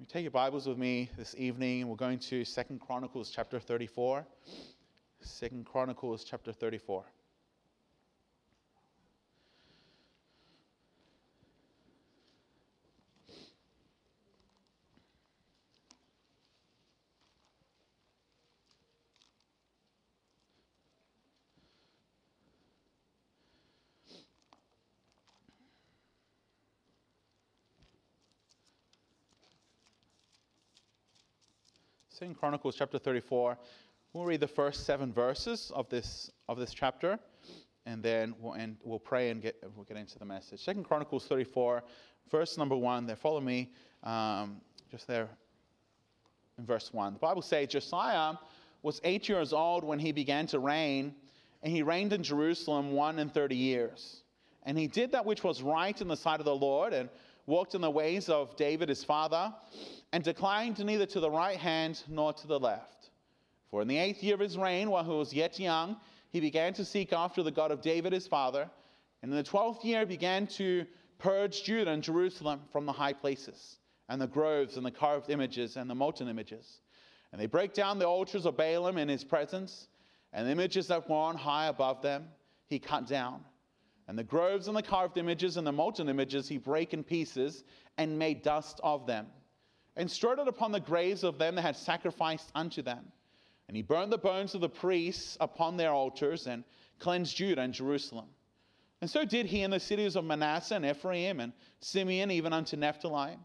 You take your Bibles with me this evening. We're going to Second Chronicles chapter 34. Second Chronicles chapter 34. Chronicles chapter 34. We'll read the first seven verses of this of this chapter, and then we'll end, we'll pray and get we'll get into the message. Second Chronicles 34, verse number one. There, follow me, um, just there in verse one. The Bible says Josiah was eight years old when he began to reign, and he reigned in Jerusalem one and thirty years. And he did that which was right in the sight of the Lord, and walked in the ways of David his father and declined neither to the right hand nor to the left. For in the eighth year of his reign, while he was yet young, he began to seek after the God of David his father. And in the twelfth year, began to purge Judah and Jerusalem from the high places, and the groves, and the carved images, and the molten images. And they break down the altars of Baalim in his presence, and the images that were on high above them he cut down. And the groves and the carved images and the molten images he brake in pieces and made dust of them and strode it upon the graves of them that had sacrificed unto them. And he burned the bones of the priests upon their altars and cleansed Judah and Jerusalem. And so did he in the cities of Manasseh and Ephraim and Simeon, even unto Naphtali,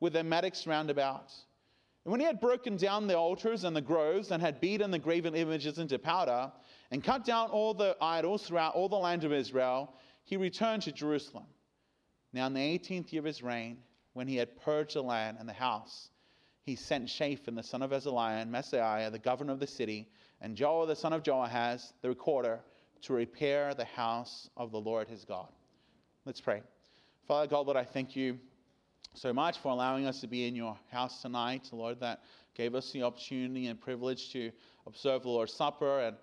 with their mattocks round about. And when he had broken down the altars and the groves and had beaten the graven images into powder and cut down all the idols throughout all the land of Israel, he returned to Jerusalem. Now, in the 18th year of his reign, when he had purged the land and the house, he sent Shaphan the son of Azaliah and Maaseiah, the governor of the city, and Joah the son of Joahaz, the recorder, to repair the house of the Lord his God. Let's pray. Father God, Lord, I thank you so much for allowing us to be in your house tonight, Lord, that gave us the opportunity and privilege to observe the Lord's Supper. And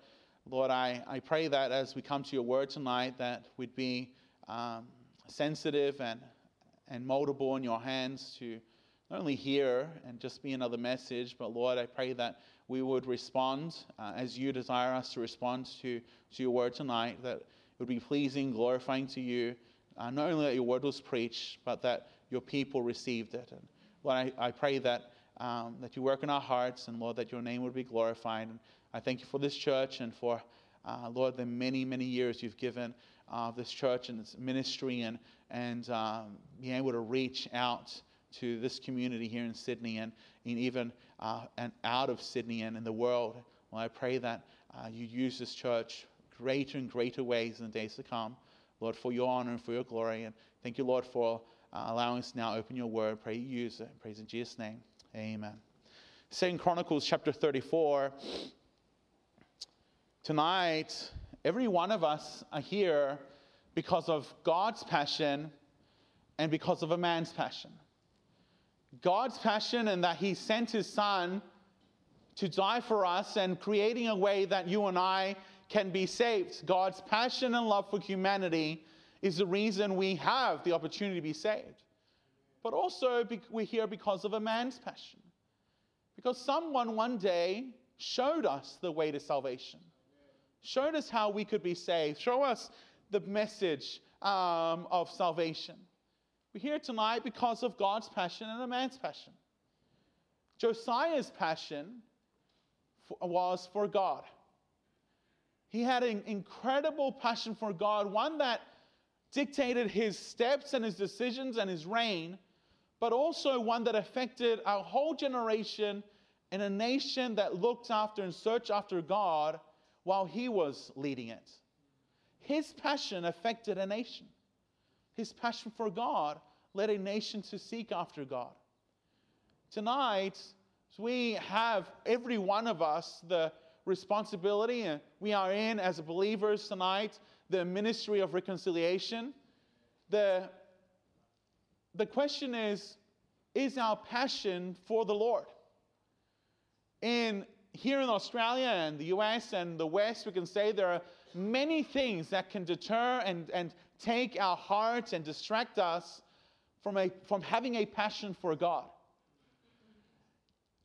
Lord, I, I pray that as we come to your word tonight, that we'd be um, sensitive and and moldable in your hands to not only hear and just be another message, but Lord, I pray that we would respond uh, as you desire us to respond to, to your word tonight, that it would be pleasing, glorifying to you, uh, not only that your word was preached, but that your people received it. And Lord, I, I pray that, um, that you work in our hearts, and Lord, that your name would be glorified. And I thank you for this church and for, uh, Lord, the many, many years you've given uh, this church and its ministry and, and um, being able to reach out to this community here in Sydney and, and even uh, and out of Sydney and in the world. Well, I pray that uh, you use this church greater and greater ways in the days to come, Lord, for your honor and for your glory. And thank you, Lord, for uh, allowing us now open your word. Pray you use it. Praise in Jesus' name. Amen. Second Chronicles chapter 34. Tonight, every one of us are here because of God's passion and because of a man's passion. God's passion and that he sent his son to die for us and creating a way that you and I can be saved. God's passion and love for humanity is the reason we have the opportunity to be saved. But also, we're here because of a man's passion. Because someone one day showed us the way to salvation, showed us how we could be saved, show us the message um, of salvation. We're here tonight because of God's passion and a man's passion. Josiah's passion was for God. He had an incredible passion for God, one that dictated his steps and his decisions and his reign, but also one that affected a whole generation in a nation that looked after and searched after God while he was leading it. His passion affected a nation. His passion for God led a nation to seek after God. Tonight, we have, every one of us, the responsibility, and we are in as believers tonight, the ministry of reconciliation. The, the question is, is our passion for the Lord? In here in Australia and the US and the West, we can say there are many things that can deter and, and take our hearts and distract us from, a, from having a passion for God.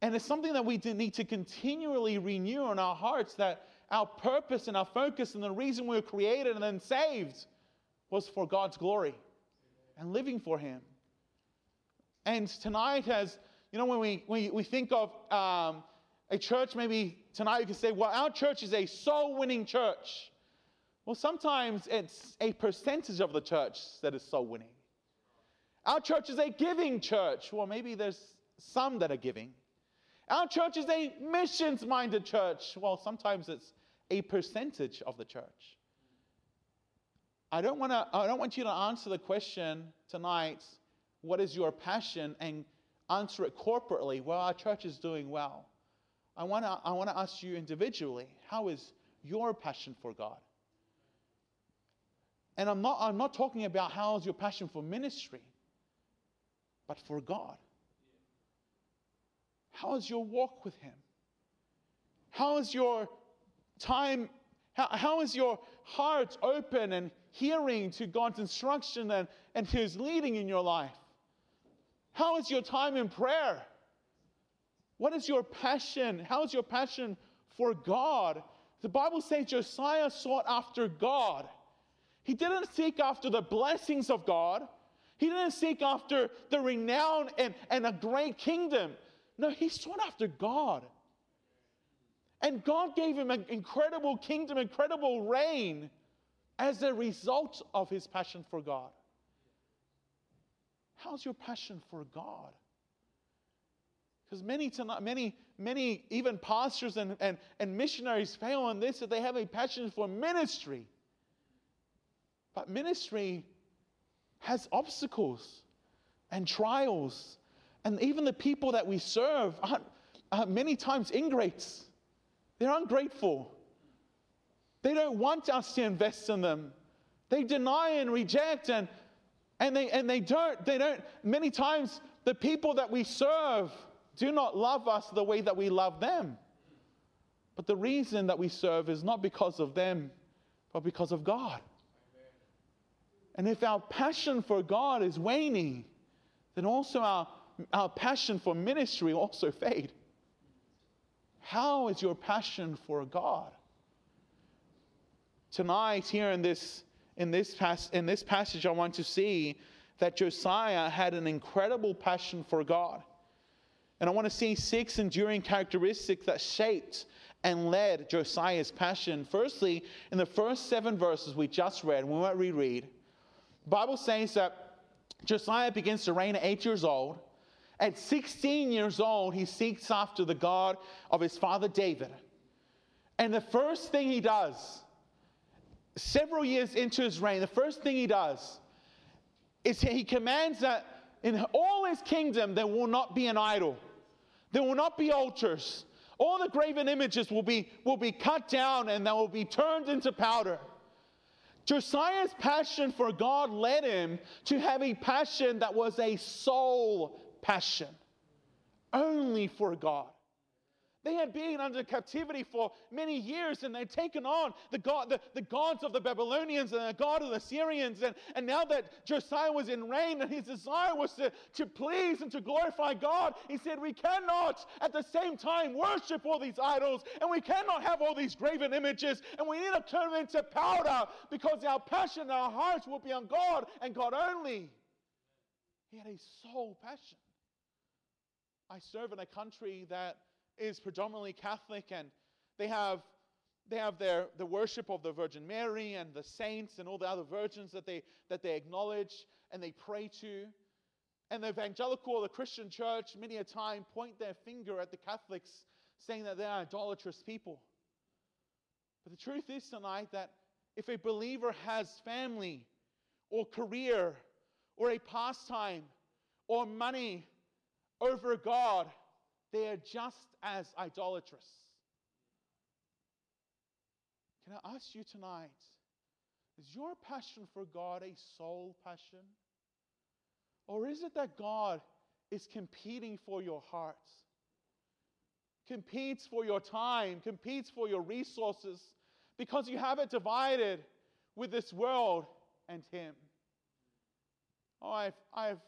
And it's something that we need to continually renew in our hearts that our purpose and our focus and the reason we were created and then saved was for God's glory and living for Him. And tonight, as you know, when we, we, we think of um, a church, maybe tonight you can say, well, our church is a soul winning church. Well, sometimes it's a percentage of the church that is soul winning. Our church is a giving church. Well, maybe there's some that are giving. Our church is a missions minded church. Well, sometimes it's a percentage of the church. I don't, wanna, I don't want you to answer the question tonight, what is your passion, and answer it corporately. Well, our church is doing well. I want to I wanna ask you individually, how is your passion for God? And I'm not, I'm not talking about how is your passion for ministry, but for God. How is your walk with Him? How is your time, how, how is your heart open and hearing to God's instruction and, and His leading in your life? How is your time in prayer? What is your passion? How is your passion for God? The Bible says Josiah sought after God. He didn't seek after the blessings of God. He didn't seek after the renown and, and a great kingdom. No, he sought after God. And God gave him an incredible kingdom, incredible reign as a result of his passion for God. How's your passion for God? Because many many, many even pastors and, and, and missionaries fail on this that they have a passion for ministry. But ministry has obstacles and trials. And even the people that we serve are, are uh, many times ingrates. They're ungrateful. They don't want us to invest in them. They deny and reject and, and, they, and they don't, they don't, many times the people that we serve do not love us the way that we love them. But the reason that we serve is not because of them, but because of God. And if our passion for God is waning, then also our, our passion for ministry also fade. How is your passion for God? Tonight, here in this, in this, pas- in this passage, I want to see that Josiah had an incredible passion for God. And I want to see six enduring characteristics that shaped and led Josiah's passion. Firstly, in the first seven verses we just read, we won't reread, Bible says that Josiah begins to reign at eight years old. At 16 years old, he seeks after the God of his father David. And the first thing he does, several years into his reign, the first thing he does is he commands that in all his kingdom there will not be an idol, there will not be altars. All the graven images will be, will be cut down and they will be turned into powder. Josiah's passion for God led him to have a passion that was a sole passion, only for God. They had been under captivity for many years and they'd taken on the, god, the, the gods of the Babylonians and the god of the Syrians. And, and now that Josiah was in reign and his desire was to, to please and to glorify God, he said, We cannot at the same time worship all these idols and we cannot have all these graven images and we need to turn them into powder because our passion our hearts will be on God and God only. He had a sole passion. I serve in a country that is predominantly Catholic, and they have they have their the worship of the Virgin Mary and the saints and all the other virgins that they that they acknowledge and they pray to. And the evangelical or the Christian church many a time point their finger at the Catholics, saying that they are idolatrous people. But the truth is tonight that if a believer has family or career or a pastime or money over God, they are just as idolatrous. Can I ask you tonight, is your passion for God a sole passion? Or is it that God is competing for your heart? Competes for your time, competes for your resources, because you have it divided with this world and Him. Oh, I've, I've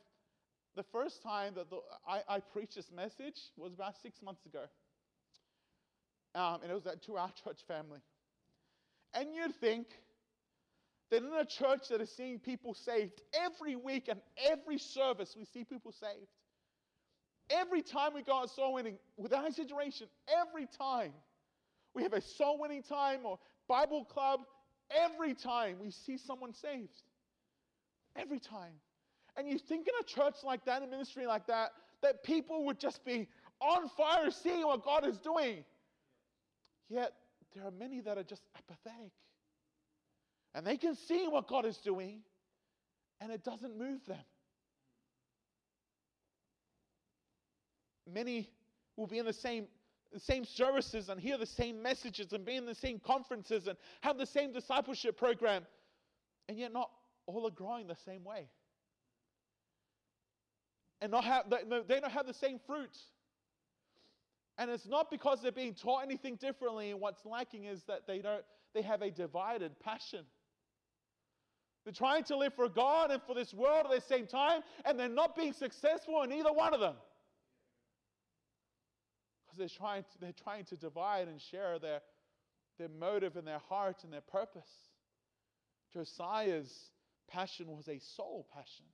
the first time that the, I, I, preached this message was about six months ago. Um, and it was at, to our church family. And you'd think that in a church that is seeing people saved every week and every service, we see people saved. Every time we go out soul winning, without exaggeration, every time we have a soul winning time or Bible club, every time we see someone saved. Every time. And you think in a church like that, a ministry like that, that people would just be on fire seeing what God is doing. Yet there are many that are just apathetic. And they can see what God is doing, and it doesn't move them. Many will be in the same, the same services and hear the same messages and be in the same conferences and have the same discipleship program, and yet not all are growing the same way. And not have, they don't have the same fruit. And it's not because they're being taught anything differently. What's lacking is that they don't they have a divided passion. They're trying to live for God and for this world at the same time, and they're not being successful in either one of them. Because they're trying to, they're trying to divide and share their, their motive and their heart and their purpose. Josiah's passion was a sole passion.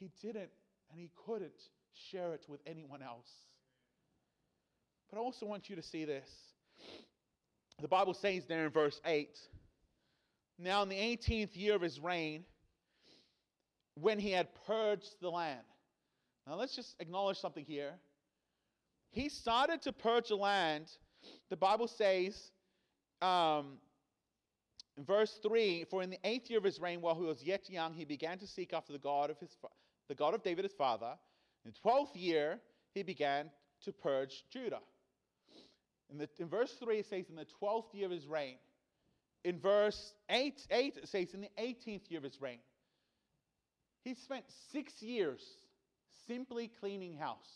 He didn't and he couldn't share it with anyone else. But I also want you to see this. The Bible says there in verse 8 Now, in the 18th year of his reign, when he had purged the land. Now, let's just acknowledge something here. He started to purge the land, the Bible says, um, in verse 3 For in the eighth year of his reign, while he was yet young, he began to seek after the God of, his, the God of David his father. In the twelfth year, he began to purge Judah. In, the, in verse 3, it says, in the 12th year of his reign. In verse 8, 8, it says, in the 18th year of his reign. He spent six years simply cleaning house.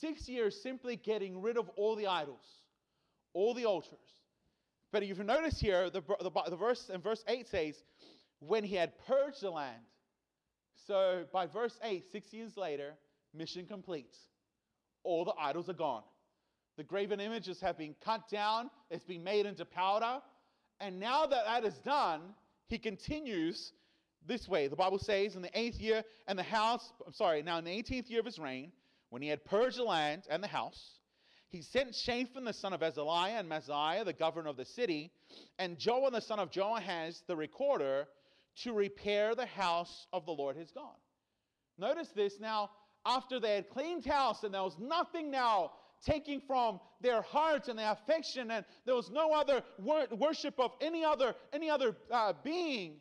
Six years simply getting rid of all the idols, all the altars. But if you notice here, the, the, the verse in verse 8 says, when he had purged the land. So by verse 8, six years later, mission complete. All the idols are gone. The graven images have been cut down, it's been made into powder. And now that that is done, he continues this way. The Bible says, in the eighth year, and the house, I'm sorry, now in the 18th year of his reign, when he had purged the land and the house, he sent Shaphan the son of Azaliah and Maaseiah, the governor of the city, and Joah the son of Joahaz, the recorder, to repair the house of the Lord his God. Notice this now, after they had cleaned house and there was nothing now taking from their hearts and their affection, and there was no other wor- worship of any other, any other uh, being.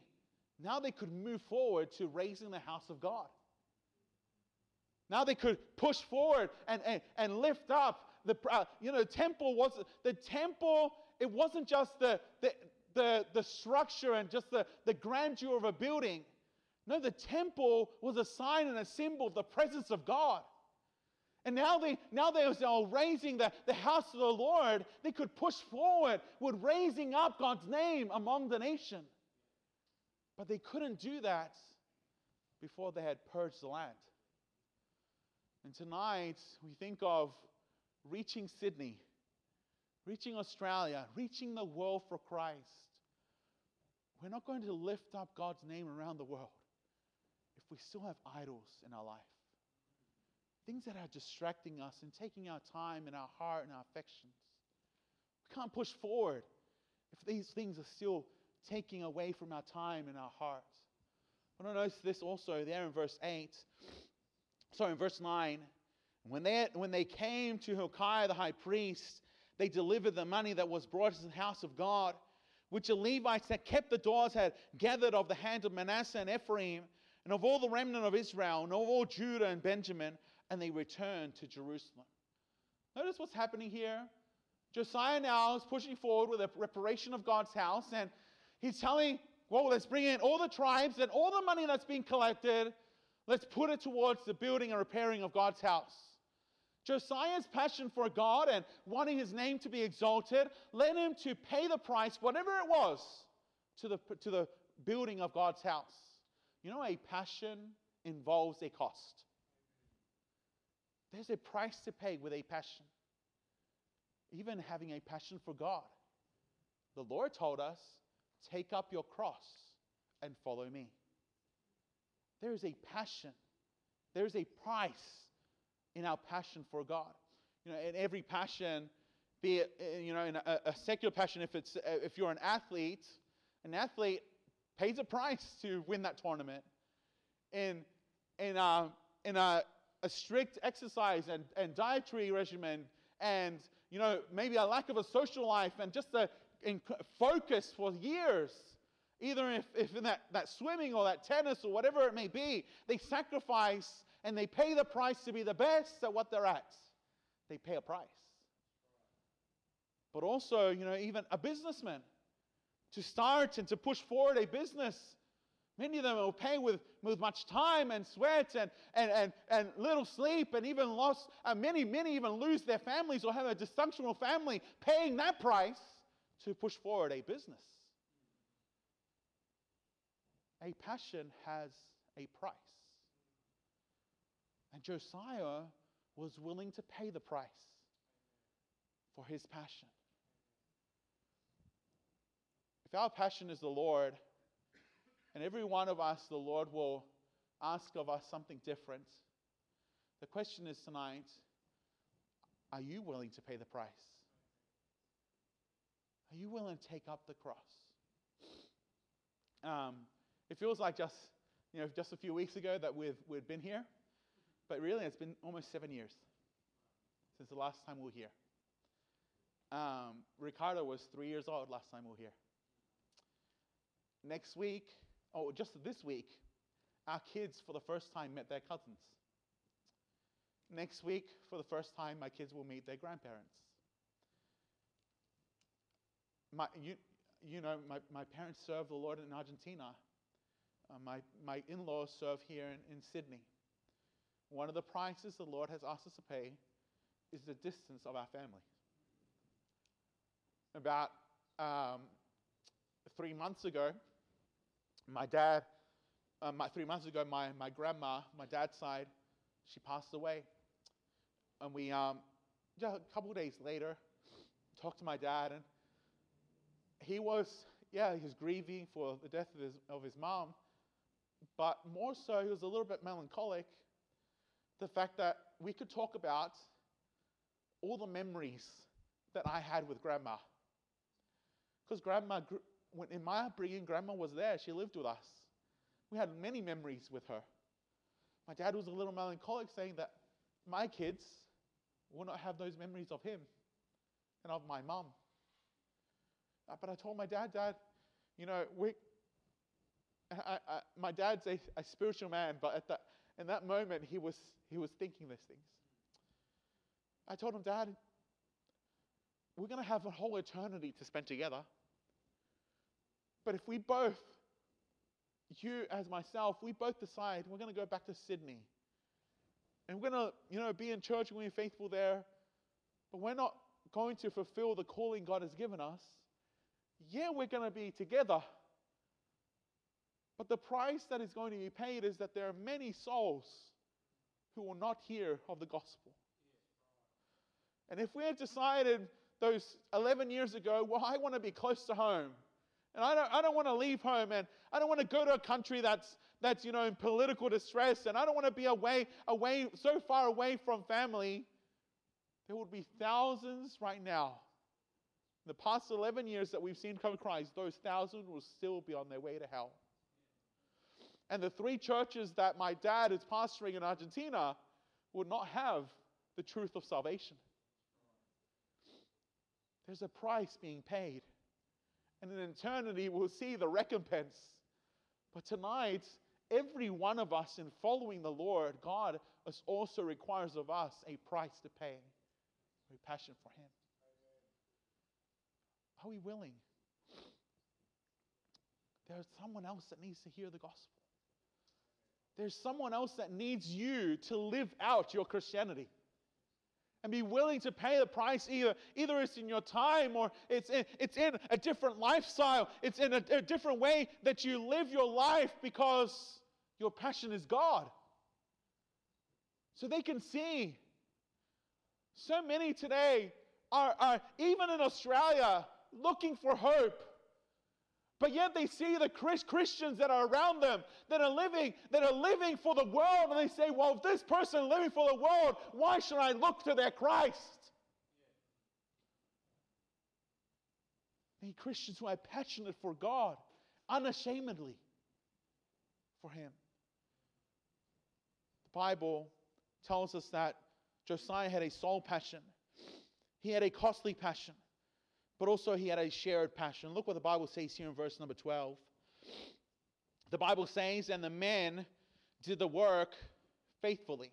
Now they could move forward to raising the house of God. Now they could push forward and, and, and lift up the uh, you know the temple was the temple it wasn't just the, the the, the structure and just the, the grandeur of a building no the temple was a sign and a symbol of the presence of god and now they now they were raising the, the house of the Lord. They could push forward with raising up God's name among the nation. But they couldn't do that before they had purged the land. And tonight we think of reaching Sydney, reaching Australia, reaching the world for Christ. We're not going to lift up God's name around the world if we still have idols in our life things that are distracting us and taking our time and our heart and our affections. We can't push forward if these things are still taking away from our time and our hearts. I want to notice this also there in verse 8. Sorry, in verse 9. When they, when they came to Hilkiah the high priest, they delivered the money that was brought to the house of God, which the Levites that kept the doors had gathered of the hand of Manasseh and Ephraim, and of all the remnant of Israel, and of all Judah and Benjamin, and they returned to Jerusalem. Notice what's happening here. Josiah now is pushing forward with a reparation of God's house, and he's telling, well, let's bring in all the tribes and all the money that's being collected, let's put it towards the building and repairing of God's house. Josiah's passion for God and wanting his name to be exalted led him to pay the price, whatever it was, to the, to the building of God's house. You know, a passion involves a cost. There's a price to pay with a passion. Even having a passion for God. The Lord told us, Take up your cross and follow me. There is a passion, there is a price in our passion for God. You know, in every passion, be it uh, you know in a, a secular passion, if it's uh, if you're an athlete, an athlete pays a price to win that tournament. In in a, in a, a strict exercise and, and dietary regimen, and you know maybe a lack of a social life, and just a focus for years either if, if in that, that swimming or that tennis or whatever it may be, they sacrifice and they pay the price to be the best at what they're at. They pay a price. But also, you know, even a businessman to start and to push forward a business. Many of them will pay with, with much time and sweat and, and, and, and little sleep and even loss. Uh, many, many even lose their families or have a dysfunctional family paying that price to push forward a business a passion has a price. And Josiah was willing to pay the price for his passion. If our passion is the Lord, and every one of us, the Lord will ask of us something different. The question is tonight are you willing to pay the price? Are you willing to take up the cross? Um, it feels like just, you know, just a few weeks ago that we've, we've been here, but really it's been almost seven years since the last time we were here. Um, Ricardo was three years old last time we were here. Next week, oh, just this week, our kids for the first time met their cousins. Next week, for the first time, my kids will meet their grandparents. My, you, you know, my, my parents serve the Lord in Argentina. Uh, my my in laws serve here in, in Sydney. One of the prices the Lord has asked us to pay is the distance of our family. About um, three months ago, my dad, uh, my, three months ago, my, my grandma, my dad's side, she passed away. And we, um, just a couple of days later, talked to my dad, and he was, yeah, he was grieving for the death of his, of his mom but more so, he was a little bit melancholic. The fact that we could talk about all the memories that I had with grandma. Because grandma, when in my upbringing, grandma was there. She lived with us. We had many memories with her. My dad was a little melancholic, saying that my kids will not have those memories of him and of my mom. Uh, but I told my dad, Dad, you know, we, I, I, my dad's a, a, spiritual man, but at that, in that moment, he was, he was thinking these things. I told him, Dad, we're going to have a whole eternity to spend together. But if we both, you as myself, we both decide we're going to go back to Sydney. And we're going to, you know, be in church and we're faithful there. But we're not going to fulfill the calling God has given us. Yeah, we're going to be together but the price that is going to be paid is that there are many souls who will not hear of the gospel. And if we had decided those 11 years ago, well, I want to be close to home, and I don't, I don't want to leave home, and I don't want to go to a country that's, that's you know, in political distress, and I don't want to be away, away, so far away from family, there would be thousands right now. In the past 11 years that we've seen come Christ, those thousands will still be on their way to hell. And the three churches that my dad is pastoring in Argentina would not have the truth of salvation. There's a price being paid. And in eternity, we'll see the recompense. But tonight, every one of us in following the Lord, God also requires of us a price to pay, a passion for Him. Are we willing? There's someone else that needs to hear the gospel. There's someone else that needs you to live out your Christianity and be willing to pay the price either either it's in your time or it's in, it's in a different lifestyle it's in a, a different way that you live your life because Your passion is God. So they can see. So many today are, are even in Australia looking for hope. But yet they see the Christians that are around them that are living, that are living for the world, and they say, Well, if this person living for the world, why should I look to their Christ? Many Christians who are passionate for God, unashamedly for Him. The Bible tells us that Josiah had a sole passion, he had a costly passion but also he had a shared passion. Look what the Bible says here in verse number 12. The Bible says, and the men did the work faithfully.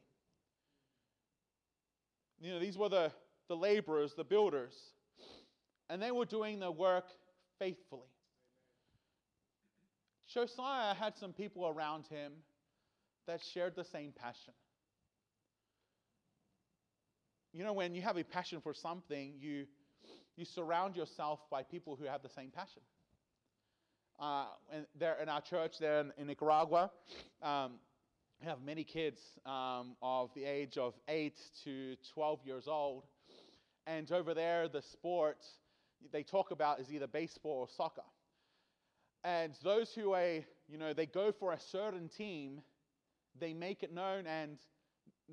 You know, these were the, the laborers, the builders, and they were doing the work faithfully. Josiah had some people around him that shared the same passion. You know, when you have a passion for something, you you surround yourself by people who have the same passion. Uh, and there in our church there in, in Nicaragua, um, we have many kids um, of the age of 8 to 12 years old. And over there, the sport they talk about is either baseball or soccer. And those who are, you know, they go for a certain team, they make it known and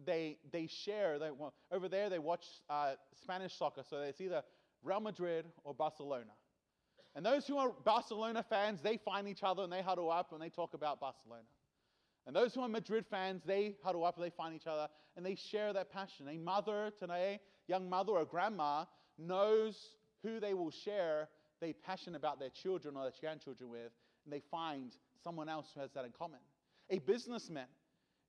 they, they share. They, well, over there, they watch uh, Spanish soccer. So it's either Real Madrid or Barcelona. And those who are Barcelona fans, they find each other and they huddle up and they talk about Barcelona. And those who are Madrid fans, they huddle up and they find each other and they share that passion. A mother today, young mother or grandma, knows who they will share their passion about their children or their grandchildren with, and they find someone else who has that in common. A businessman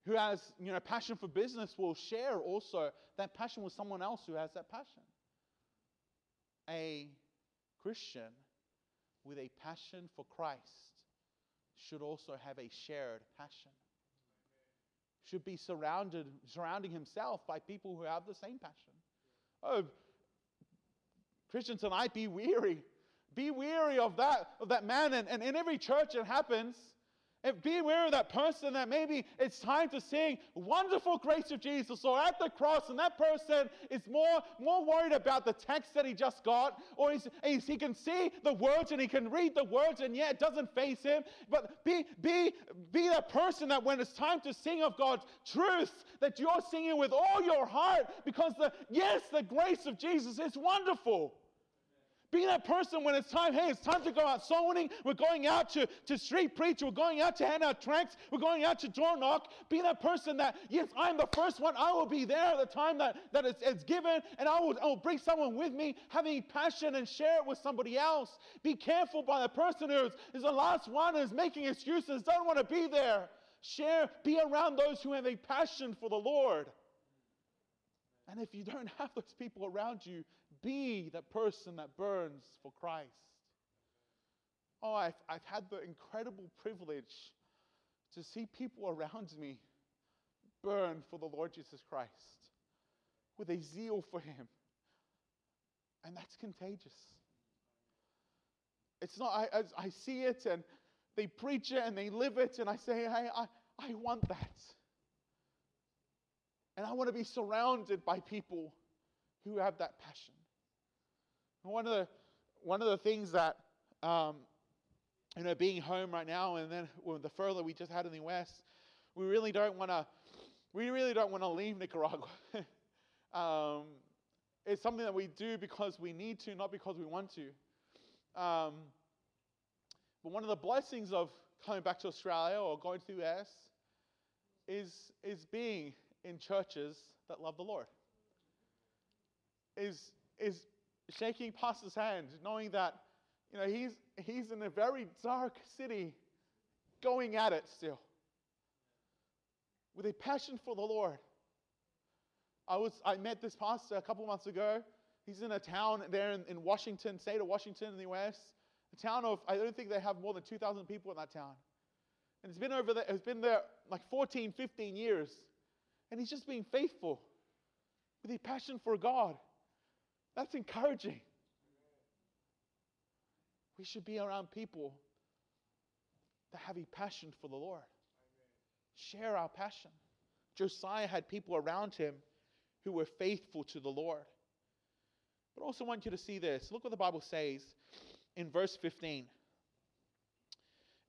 who has you know passion for business will share also that passion with someone else who has that passion a Christian with a passion for Christ should also have a shared passion. Should be surrounded, surrounding himself by people who have the same passion. Oh, Christians tonight, be weary. Be weary of that, of that man. And, and in every church it happens. And be aware of that person that maybe it's time to sing wonderful grace of Jesus or at the cross, and that person is more, more worried about the text that he just got, or he's, he's, he can see the words and he can read the words, and yet it doesn't face him. But be, be, be that person that when it's time to sing of God's truth, that you're singing with all your heart because the yes, the grace of Jesus is wonderful. Be that person when it's time, hey, it's time to go out soul winning. We're going out to, to street preach. We're going out to hand out tracts. We're going out to door knock. Be that person that, yes, I'm the first one. I will be there at the time that, that it's, it's given, and I will, I will bring someone with me, having passion and share it with somebody else. Be careful by the person who is, is the last one and is making excuses, don't want to be there. Share, be around those who have a passion for the Lord. And if you don't have those people around you, be that person that burns for Christ. Oh, I've, I've had the incredible privilege to see people around me burn for the Lord Jesus Christ with a zeal for Him. And that's contagious. It's not, I, I see it and they preach it and they live it, and I say, I, I, I want that. And I want to be surrounded by people who have that passion. One of the, one of the things that, um, you know, being home right now and then with the furlough we just had in the West, we really don't want to, we really don't want to leave Nicaragua. um, it's something that we do because we need to, not because we want to. Um, but one of the blessings of coming back to Australia or going to the US is, is being in churches that love the Lord. Is, is shaking pastor's hand, knowing that you know, he's, he's in a very dark city going at it still with a passion for the Lord. I, was, I met this pastor a couple months ago. He's in a town there in, in Washington, state of Washington in the US. A town of, I don't think they have more than 2,000 people in that town. And it's been over there, it's been there like 14, 15 years. And he's just been faithful with a passion for God. That's encouraging. We should be around people that have a passion for the Lord. share our passion. Josiah had people around him who were faithful to the Lord. But I also want you to see this. Look what the Bible says in verse 15.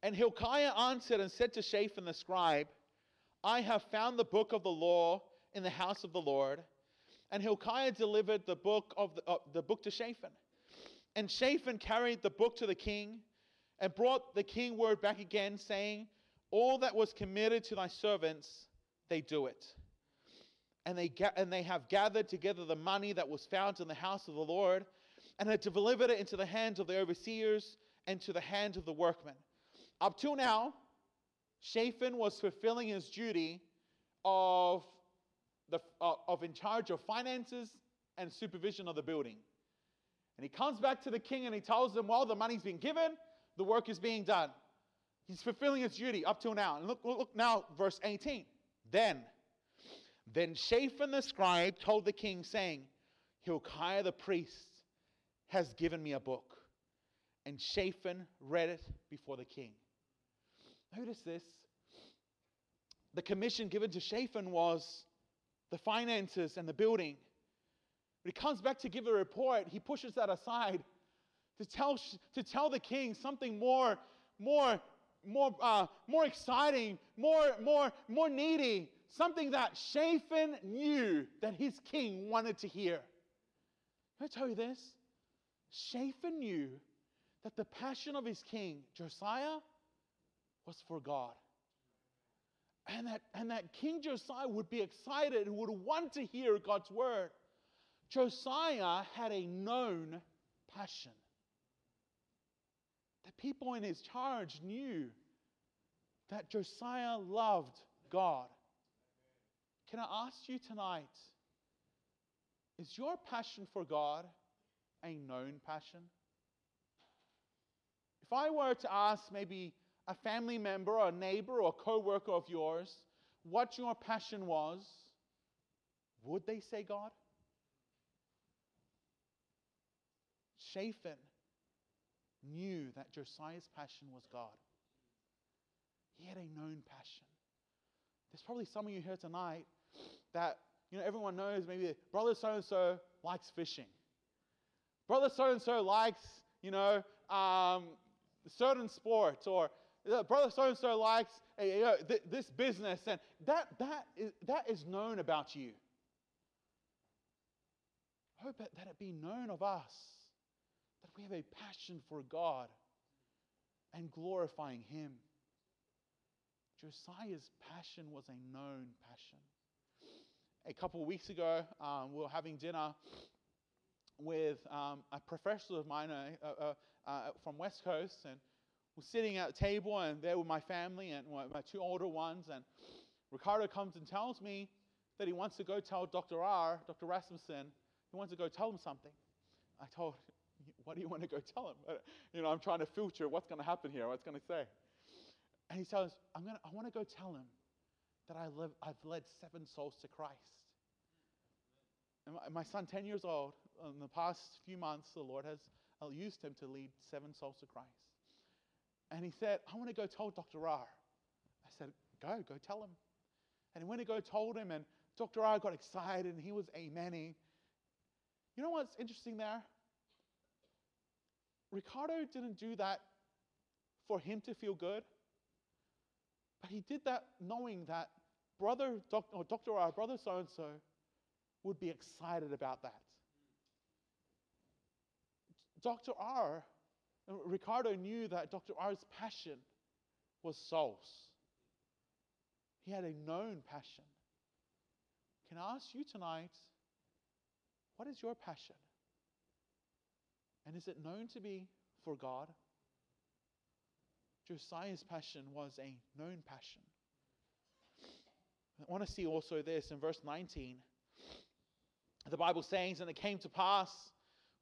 And Hilkiah answered and said to Shaphan the scribe, I have found the book of the law in the house of the Lord. And Hilkiah delivered the book of the, uh, the book to Shaphan. And Shaphan carried the book to the king and brought the king word back again, saying, All that was committed to thy servants, they do it. And they, ga- and they have gathered together the money that was found in the house of the Lord, and had delivered it into the hands of the overseers and to the hands of the workmen. Up till now, Shaphan was fulfilling his duty of, the, uh, of in charge of finances and supervision of the building. And he comes back to the king and he tells him, Well, the money's been given, the work is being done. He's fulfilling his duty up till now. And look, look now, verse 18. Then, then Shaphan the scribe told the king, saying, Hilkiah the priest has given me a book. And Shaphan read it before the king. Notice this. The commission given to Shaphan was the finances and the building. But he comes back to give a report. He pushes that aside to tell, to tell the king something more, more, more, uh, more exciting, more, more, more needy, something that Shaphan knew that his king wanted to hear. Can I tell you this? Shaphan knew that the passion of his king, Josiah, was for God. And that, and that King Josiah would be excited and would want to hear God's word. Josiah had a known passion. The people in his charge knew that Josiah loved God. Can I ask you tonight, is your passion for God a known passion? If I were to ask maybe a family member or a neighbor or a co worker of yours what your passion was, would they say God? Shaphan knew that Josiah's passion was God. He had a known passion. There's probably some of you here tonight that, you know, everyone knows maybe brother so and so likes fishing. Brother so and so likes, you know, um, certain sports, or brother so and so likes uh, you know, th- this business, and that, that, is, that is known about you. I hope that, that it be known of us that we have a passion for God and glorifying Him. Josiah's passion was a known passion. A couple of weeks ago, um, we were having dinner with um, a professor of mine uh, uh, uh, from West Coast, and we're sitting at a table, and there with my family and my two older ones, and Ricardo comes and tells me that he wants to go tell Dr. R, Dr. Rasmussen, he wants to go tell him something. I told what do you want to go tell him? You know, I'm trying to filter what's going to happen here, what's going to say. And he says, I'm gonna, I want to go tell him that I live, I've led seven souls to Christ. And my, my son, 10 years old, in the past few months, the Lord has used him to lead seven souls to Christ. And he said, I want to go tell Dr. R. I said, Go, go tell him. And he went to go told him, and Dr. R got excited and he was amening. You know what's interesting there? Ricardo didn't do that for him to feel good, but he did that knowing that brother, doc, or Dr. R, brother so and so, would be excited about that. Dr. R, Ricardo knew that Dr. R's passion was souls. He had a known passion. Can I ask you tonight, what is your passion? And is it known to be for God? Josiah's passion was a known passion. I want to see also this in verse 19. The Bible says, And it came to pass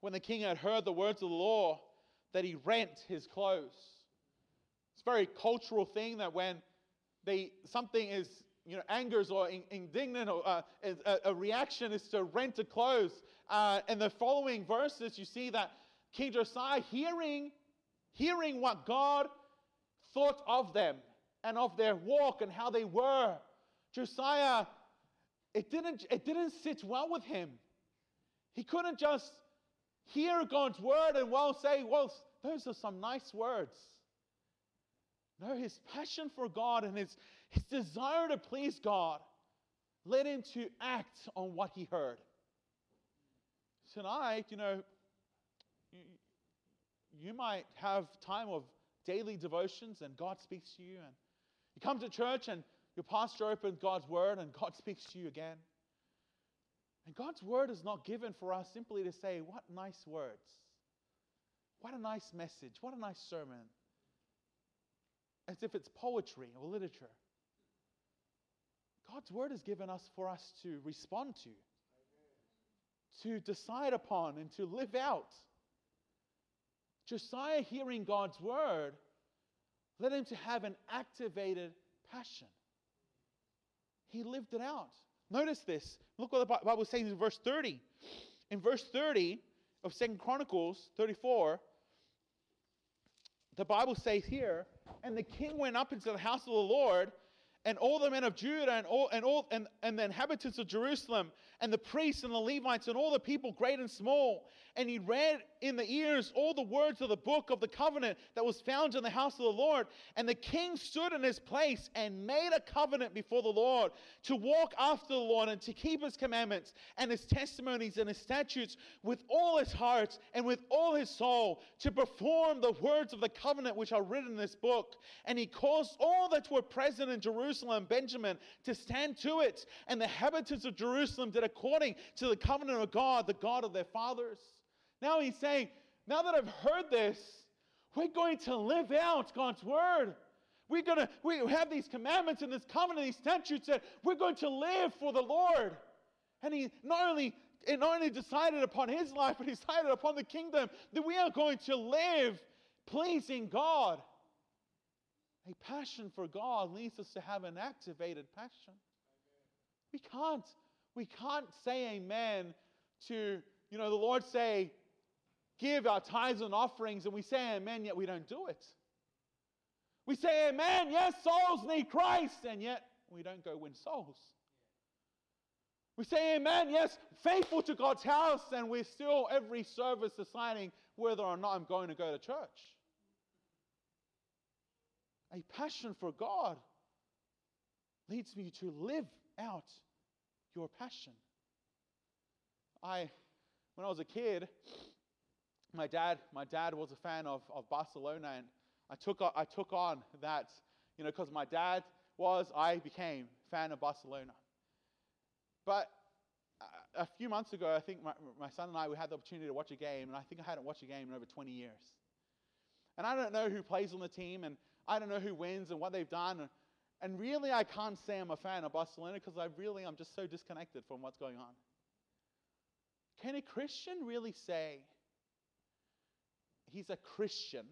when the king had heard the words of the law that he rent his clothes. It's a very cultural thing that when they something is you know angers or indignant or uh, a, a, reaction is to rent a clothes. Uh, in the following verses, you see that King Josiah, hearing, hearing what God thought of them, and of their walk and how they were. Josiah, it didn't, it didn't sit well with him. He couldn't just hear God's word and well say, well, those are some nice words. No, his passion for God and his, his desire to please God led him to act on what he heard. Tonight, you know, you, you might have time of daily devotions and God speaks to you and you come to church and your pastor opens God's word and God speaks to you again. And God's word is not given for us simply to say, What nice words. What a nice message. What a nice sermon. As if it's poetry or literature. God's word is given us for us to respond to, to decide upon, and to live out. Josiah, hearing God's word, led him to have an activated passion. He lived it out. Notice this. Look what the Bible says in verse 30. In verse 30 of Second Chronicles 34, the Bible says here, and the king went up into the house of the Lord and all the men of Judah and all, and, all and, and the inhabitants of Jerusalem and the priests and the Levites and all the people, great and small. And he read in the ears all the words of the book of the covenant that was found in the house of the Lord. And the king stood in his place and made a covenant before the Lord to walk after the Lord and to keep his commandments and his testimonies and his statutes with all his heart and with all his soul to perform the words of the covenant which are written in this book. And he caused all that were present in Jerusalem Benjamin to stand to it. And the inhabitants of Jerusalem did according to the covenant of God, the God of their fathers. Now he's saying, now that I've heard this, we're going to live out God's word. We're going to we have these commandments and this covenant, these statutes that we're going to live for the Lord. And he not only, not only decided upon his life, but he decided upon the kingdom that we are going to live pleasing God. A passion for God leads us to have an activated passion. We can't, we can't say amen to, you know, the Lord say, give our tithes and offerings, and we say amen, yet we don't do it. We say amen, yes, souls need Christ, and yet we don't go win souls. We say amen, yes, faithful to God's house, and we're still every service deciding whether or not I'm going to go to church a passion for God leads me to live out your passion. I, when I was a kid, my dad, my dad was a fan of, of Barcelona, and I took, I took on that, you know, because my dad was, I became fan of Barcelona. But a few months ago, I think my, my son and I, we had the opportunity to watch a game, and I think I hadn't watched a game in over 20 years. And I don't know who plays on the team, and I don't know who wins and what they've done. And really, I can't say I'm a fan of Barcelona because I really, I'm just so disconnected from what's going on. Can a Christian really say he's a Christian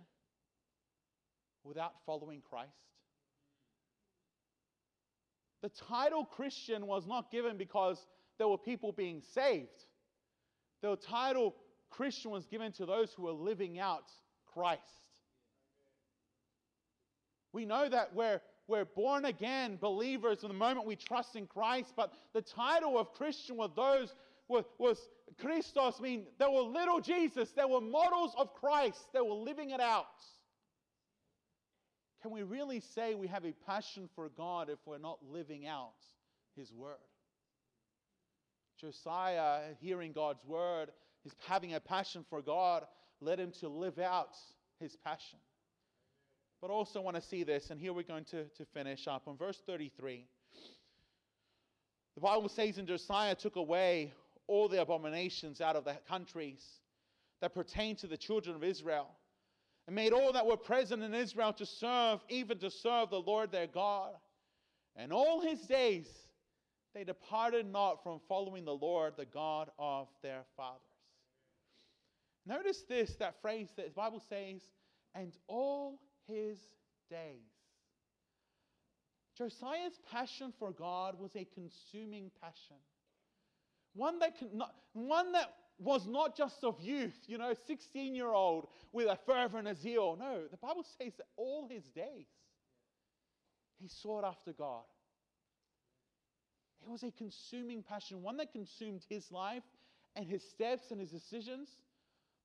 without following Christ? The title Christian was not given because there were people being saved. The title Christian was given to those who were living out Christ. We know that we're, we're born again believers in the moment we trust in Christ, but the title of Christian was those was, was Christos, mean they were little Jesus, they were models of Christ, they were living it out. Can we really say we have a passion for God if we're not living out His Word? Josiah, hearing God's Word, is having a passion for God, led him to live out his passion. But also want to see this, and here we're going to, to finish up on verse 33. The Bible says, And Josiah took away all the abominations out of the countries that pertain to the children of Israel, and made all that were present in Israel to serve, even to serve the Lord their God. And all his days they departed not from following the Lord, the God of their fathers. Notice this, that phrase that the Bible says, and all his days. Josiah's passion for God was a consuming passion. One that, can not, one that was not just of youth, you know, 16 year old with a fervor and a zeal. No, the Bible says that all his days. he sought after God. It was a consuming passion, one that consumed his life and his steps and his decisions,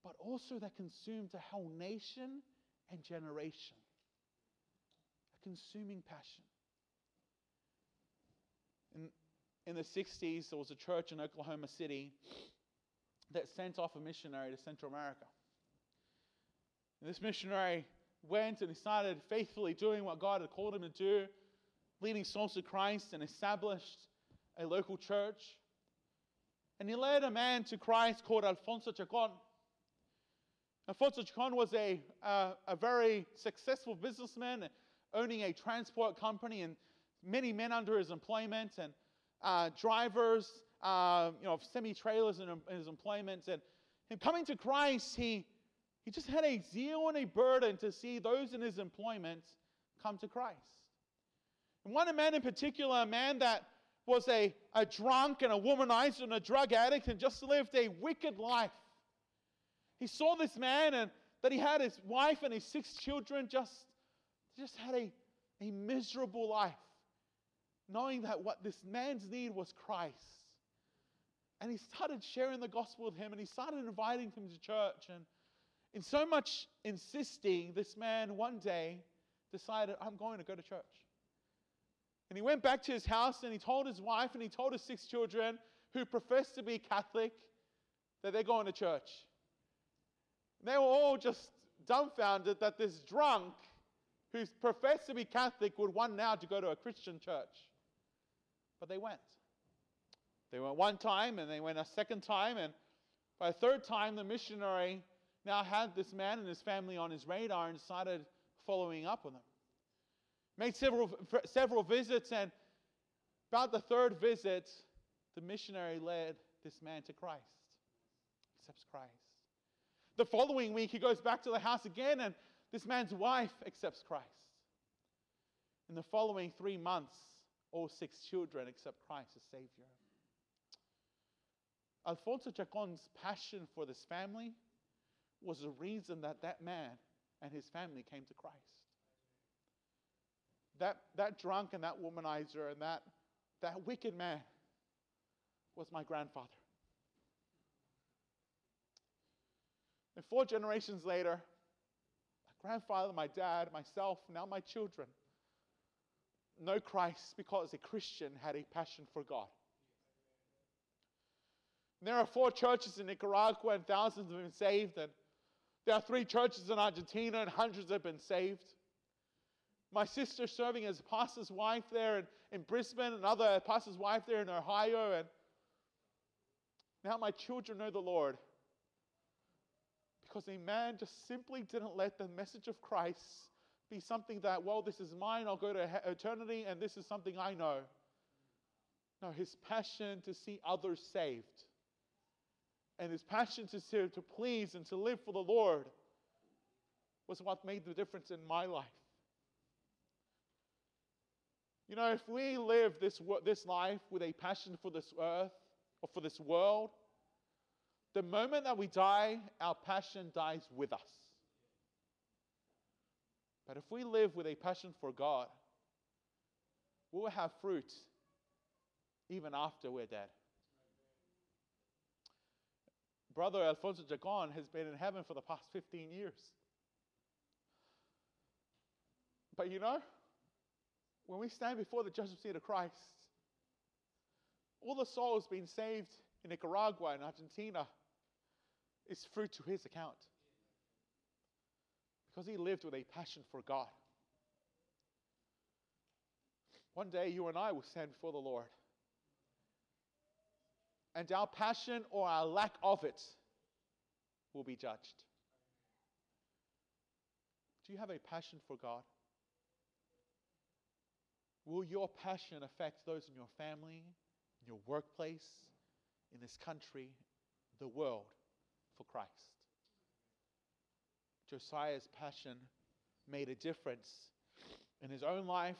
but also that consumed a whole nation and generation. A consuming passion. In, the 60s, there was a church in Oklahoma City that sent off a missionary to Central America. And this missionary went and he started faithfully doing what God had called him to do, leading souls to Christ and established a local church. And he led a man to Christ called Alfonso Chacon. Alfonso Chacon was a, a very successful businessman, owning a transport company and many men under his employment and uh, drivers, uh, you know, semi trailers in, in his employment. And him coming to Christ, he, he just had a zeal and a burden to see those in his employment come to Christ. And one man in particular, a man that was a, a drunk and a womanizer and a drug addict and just lived a wicked life. He saw this man and that he had his wife and his six children just, just had a, a miserable life, knowing that what this man's need was Christ. And he started sharing the gospel with him and he started inviting him to church. And in so much insisting, this man one day decided, I'm going to go to church. And he went back to his house and he told his wife and he told his six children who professed to be Catholic that they're going to church. And they were all just dumbfounded that this drunk who professed to be Catholic would want now to go to a Christian church. But they went. They went one time and they went a second time. And by a third time, the missionary now had this man and his family on his radar and started following up with them. Made several, several visits, and about the third visit, the missionary led this man to Christ, accepts Christ. The following week, he goes back to the house again, and this man's wife accepts Christ. In the following three months, all six children except Christ as Savior. Alfonso Chacon's passion for this family was the reason that that man and his family came to Christ. That, that drunk and that womanizer and that, that wicked man was my grandfather. And four generations later, my grandfather, my dad, myself, now my children know Christ because a Christian had a passion for God. And there are four churches in Nicaragua, and thousands have been saved. And there are three churches in Argentina, and hundreds have been saved. My sister serving as pastor's wife there in, in Brisbane, another pastor's wife there in Ohio, and now my children know the Lord. Because a man just simply didn't let the message of Christ be something that, well, this is mine, I'll go to eternity, and this is something I know. No, his passion to see others saved and his passion to, to please and to live for the Lord was what made the difference in my life. You know, if we live this, this life with a passion for this earth or for this world, the moment that we die, our passion dies with us. But if we live with a passion for God, we will have fruit even after we're dead. Brother Alfonso Chacon has been in heaven for the past 15 years. But you know, when we stand before the judgment seat of Christ, all the souls being saved in Nicaragua and Argentina is fruit to his account. Because he lived with a passion for God. One day, you and I will stand before the Lord and our passion or our lack of it will be judged. Do you have a passion for God? Will your passion affect those in your family, in your workplace, in this country, the world for Christ? Josiah's passion made a difference in his own life,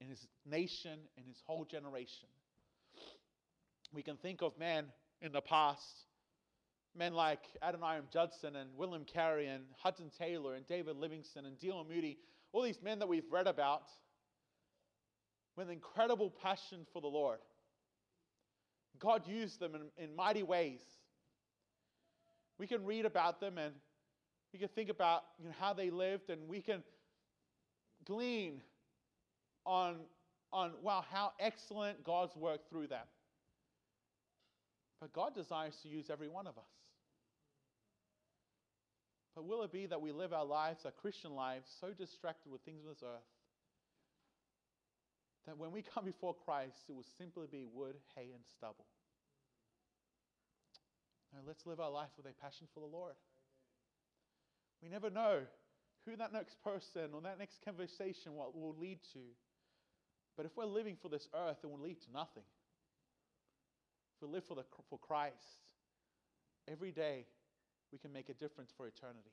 in his nation, in his whole generation we can think of men in the past, men like Adoniram Judson and William Carey and Hudson Taylor and David Livingstone and D.L. Moody, all these men that we've read about, with incredible passion for the Lord. God used them in, in mighty ways. We can read about them and we can think about you know, how they lived and we can glean on, on, wow, how excellent God's work through them. But God desires to use every one of us. But will it be that we live our lives, our Christian lives, so distracted with things of this earth that when we come before Christ, it will simply be wood, hay, and stubble? No, let's live our life with a passion for the Lord. We never know who that next person or that next conversation will, will lead to. But if we're living for this earth, it will lead to nothing. If we live for, the, for Christ, every day we can make a difference for eternity.